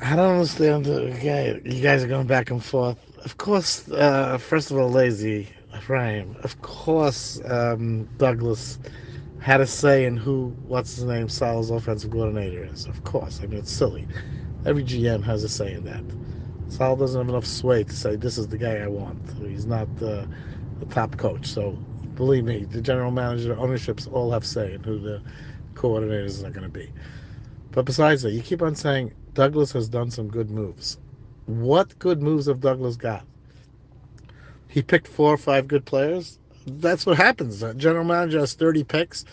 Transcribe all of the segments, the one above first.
I don't understand. Okay, you guys are going back and forth. Of course, uh, first of all, lazy frame. Of course, um, Douglas had a say in who, what's his name, Sal's offensive coordinator is. Of course, I mean it's silly. Every GM has a say in that. Sal doesn't have enough sway to say this is the guy I want. He's not uh, the top coach. So believe me, the general manager, ownerships all have say in who the coordinators are going to be. But besides that, you keep on saying Douglas has done some good moves. What good moves have Douglas got? He picked four or five good players. That's what happens. A general manager has 30 picks.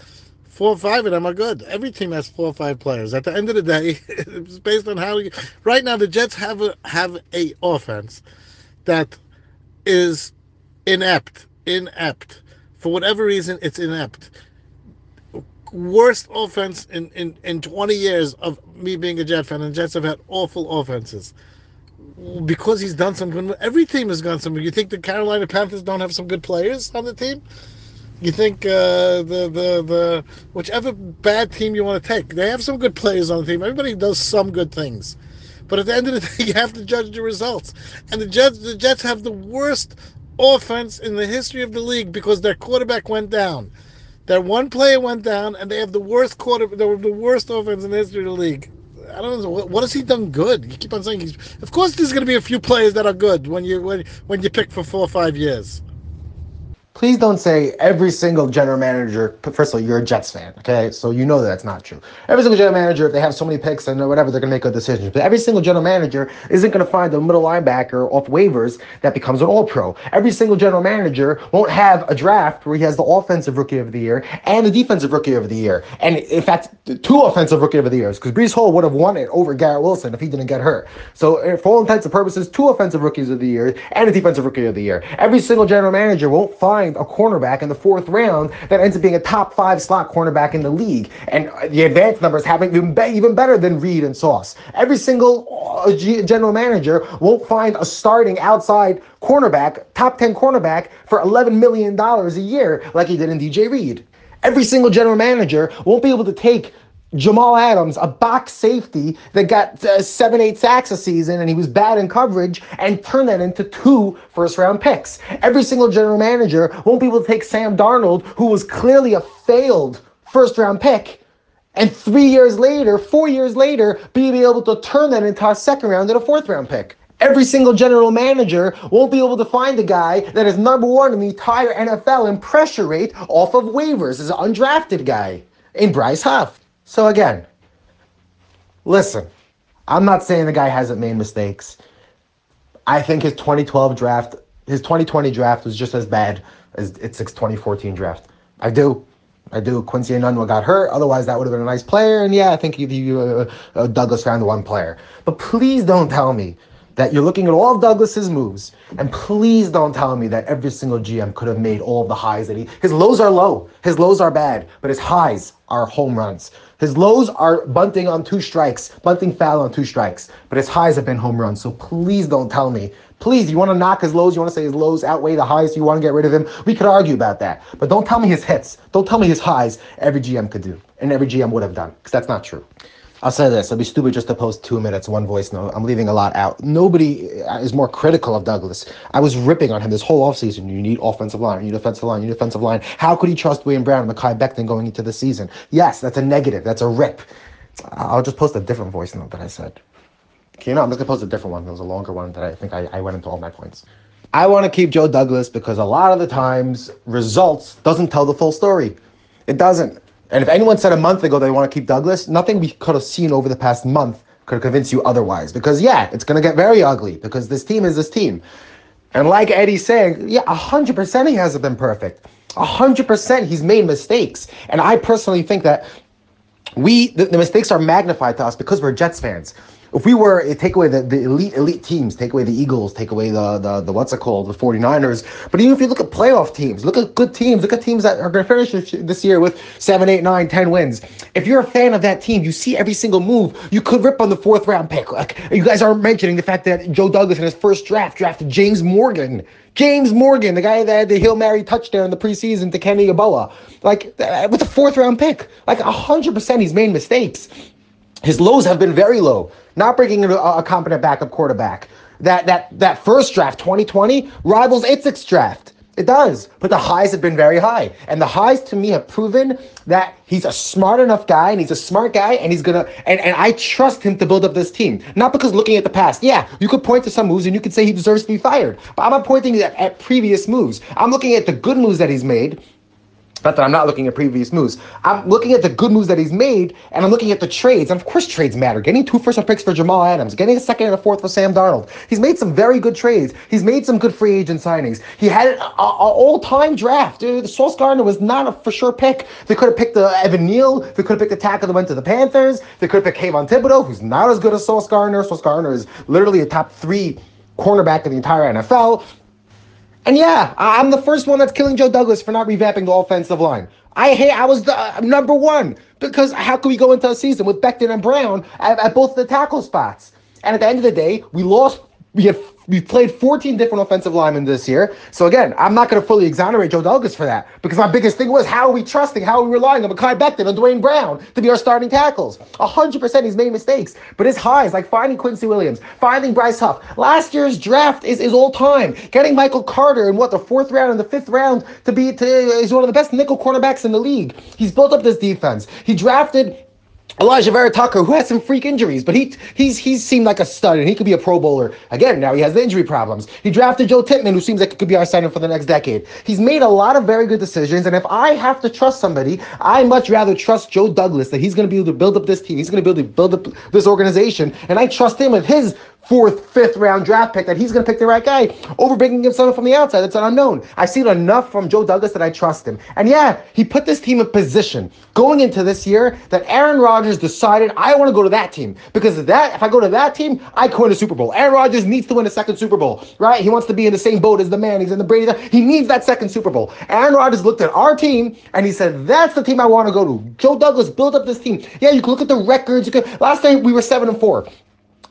Four or five of them are good. Every team has four or five players. At the end of the day, it's based on how. You, right now, the Jets have a have a offense that is inept, inept. For whatever reason, it's inept worst offense in, in, in 20 years of me being a Jet fan, and Jets have had awful offenses. Because he's done some good. Every team has done some. You think the Carolina Panthers don't have some good players on the team? You think uh, the the the whichever bad team you want to take, they have some good players on the team. Everybody does some good things, but at the end of the day, you have to judge the results. And the Jets the Jets have the worst offense in the history of the league because their quarterback went down. That one player went down, and they have the worst quarter, they were the worst offense in the history of the league. I don't know what, what has he done good. You keep on saying he's. Of course, there's going to be a few players that are good when you when when you pick for four or five years please don't say every single general manager. First of all, you're a Jets fan, okay? So you know that that's not true. Every single general manager, if they have so many picks and whatever, they're gonna make good decisions. But every single general manager isn't gonna find a middle linebacker off waivers that becomes an All-Pro. Every single general manager won't have a draft where he has the offensive rookie of the year and the defensive rookie of the year, and in fact, two offensive rookie of the years, because Breece Hall would have won it over Garrett Wilson if he didn't get hurt. So eh, for all intents and purposes, two offensive rookies of the year and a defensive rookie of the year. Every single general manager won't find a cornerback in the fourth round that ends up being a top five slot cornerback in the league. And the advanced numbers haven't been be- even better than Reed and Sauce. Every single uh, G- general manager won't find a starting outside cornerback, top 10 cornerback, for $11 million a year like he did in DJ Reed. Every single general manager won't be able to take Jamal Adams, a box safety that got uh, seven, eight sacks a season and he was bad in coverage, and turn that into two first round picks. Every single general manager won't be able to take Sam Darnold, who was clearly a failed first round pick, and three years later, four years later, be able to turn that into a second round and a fourth round pick. Every single general manager won't be able to find a guy that is number one in the entire NFL in pressure rate off of waivers as an undrafted guy in Bryce Huff. So again, listen, I'm not saying the guy hasn't made mistakes. I think his 2012 draft, his 2020 draft was just as bad as its 2014 draft. I do. I do. Quincy Enunwa got hurt. Otherwise, that would have been a nice player. And yeah, I think you, uh, uh, Douglas found one player. But please don't tell me that you're looking at all of Douglas's moves, and please don't tell me that every single GM could have made all of the highs that he. His lows are low, his lows are bad, but his highs are home runs. His lows are bunting on two strikes, bunting foul on two strikes, but his highs have been home runs. So please don't tell me. Please, you want to knock his lows? You want to say his lows outweigh the highs? You want to get rid of him? We could argue about that, but don't tell me his hits. Don't tell me his highs. Every GM could do, and every GM would have done, because that's not true. I'll say this: I'd be stupid just to post two minutes, one voice note. I'm leaving a lot out. Nobody uh, is more critical of Douglas. I was ripping on him this whole offseason. You need offensive line, you need offensive line, you need offensive line. How could he trust William Brown and Mekhi Becton going into the season? Yes, that's a negative. That's a rip. I'll just post a different voice note that I said. Okay, you know, I'm just gonna post a different one. It was a longer one that I think I, I went into all my points. I want to keep Joe Douglas because a lot of the times results doesn't tell the full story. It doesn't. And if anyone said a month ago they want to keep Douglas, nothing we could have seen over the past month could convince you otherwise. Because yeah, it's gonna get very ugly because this team is this team. And like Eddie's saying, yeah, hundred percent he hasn't been perfect. hundred percent he's made mistakes. And I personally think that we the, the mistakes are magnified to us because we're Jets fans if we were eh, take away the, the elite elite teams, take away the Eagles, take away the, the the what's it called, the 49ers. But even if you look at playoff teams, look at good teams, look at teams that are going to finish this year with seven, eight, nine, ten wins. If you're a fan of that team, you see every single move. You could rip on the fourth round pick. Like you guys aren't mentioning the fact that Joe Douglas in his first draft drafted James Morgan. James Morgan, the guy that had the Hail Mary touchdown in the preseason to Kenny Yeboah. Like with a fourth round pick. Like hundred percent he's made mistakes. His lows have been very low. Not bringing in a, a competent backup quarterback. That that that first draft, 2020, rivals Idzik's draft. It does. But the highs have been very high. And the highs to me have proven that he's a smart enough guy and he's a smart guy and he's gonna and, and I trust him to build up this team. Not because looking at the past. Yeah, you could point to some moves and you could say he deserves to be fired. But I'm not pointing at, at previous moves. I'm looking at the good moves that he's made not that I'm not looking at previous moves. I'm looking at the good moves that he's made, and I'm looking at the trades. And of course, trades matter. Getting two first round picks for Jamal Adams, getting a second and a fourth for Sam Darnold. He's made some very good trades. He's made some good free agent signings. He had an all time draft. Dude, Sauce Gardner was not a for sure pick. They could have picked the Evan Neal. They could have picked the tackle that went to the Panthers. They could have picked Kayvon Thibodeaux, who's not as good as Sauce Gardner. Sauce Gardner is literally a top three cornerback in the entire NFL. And yeah, I'm the first one that's killing Joe Douglas for not revamping the offensive line. I hate. I was the uh, number one because how could we go into a season with Becton and Brown at, at both the tackle spots? And at the end of the day, we lost. We have We've played 14 different offensive linemen this year. So again, I'm not going to fully exonerate Joe Douglas for that because my biggest thing was how are we trusting, how are we relying on Mekhi Becton and Duane Brown to be our starting tackles? 100% he's made mistakes, but his highs, like finding Quincy Williams, finding Bryce Huff, last year's draft is, is all time. Getting Michael Carter in what, the fourth round and the fifth round to be, to, he's one of the best nickel cornerbacks in the league. He's built up this defense. He drafted Alijah Vera-Tucker, who has some freak injuries, but he he's he's seemed like a stud and he could be a Pro Bowler. Again, now he has the injury problems. He drafted Joe Tippmann, who seems like it could be our center for the next decade. He's made a lot of very good decisions, and if I have to trust somebody, I much rather trust Joe Douglas that he's going to be able to build up this team. He's going to be able to build up this organization, and I trust him with his fourth, fifth round draft pick that he's going to pick the right guy over bringing him someone from the outside that's an unknown. I've seen enough from Joe Douglas that I trust him. And yeah, he put this team in position going into this year that Aaron Rodgers decided I want to go to that team because that if I go to that team, I can win a Super Bowl. Aaron Rodgers needs to win a second Super Bowl, right? He wants to be in the same boat as the man. He's in the Brady. He needs that second Super Bowl. Aaron Rodgers looked at our team and he said, "That's the team I want to go to." Joe Douglas built up this team. Yeah, you can look at the records. You can, last time we were seven and four.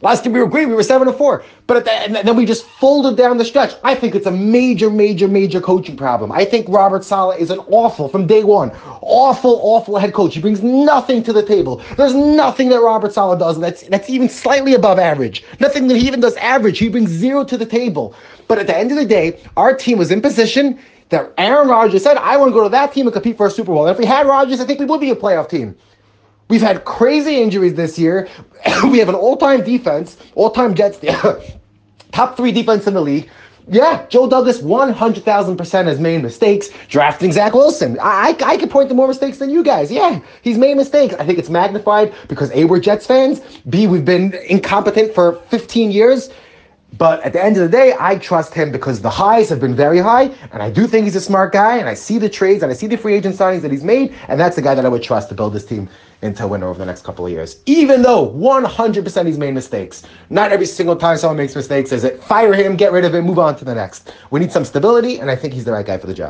Last year we were great. We were seven to four, but the, then we just folded down the stretch. I think it's a major, major, major coaching problem. I think Robert Saleh is an awful from day one, awful, awful head coach. He brings nothing to the table. There's nothing that Robert Saleh does that's that's even slightly above average. Nothing that he even does average. He brings zero to the table. But at the end of the day, our team was in position that Aaron Rodgers said, "I want to go to that team and compete for a Super Bowl." And if we had Rodgers, I think we would be a playoff team. We've had crazy injuries this year. we have an all-time defense, all-time Jets, top three defense in the league. Yeah, Joe Douglas 100,000% has made mistakes drafting Zach Wilson. I, I, I could point to more mistakes than you guys. Yeah, he's made mistakes. I think it's magnified because A, we're Jets fans. B, we've been incompetent for 15 years. But at the end of the day, I trust him because the highs have been very high, and I do think he's a smart guy, and I see the trades and I see the free agent signings that he's made, and that's the guy that I would trust to build this team into winner over the next couple of years. Even though 100% he's made mistakes. Not every single time someone makes mistakes is it fire him, get rid of him, move on to the next. We need some stability, and I think he's the right guy for the job.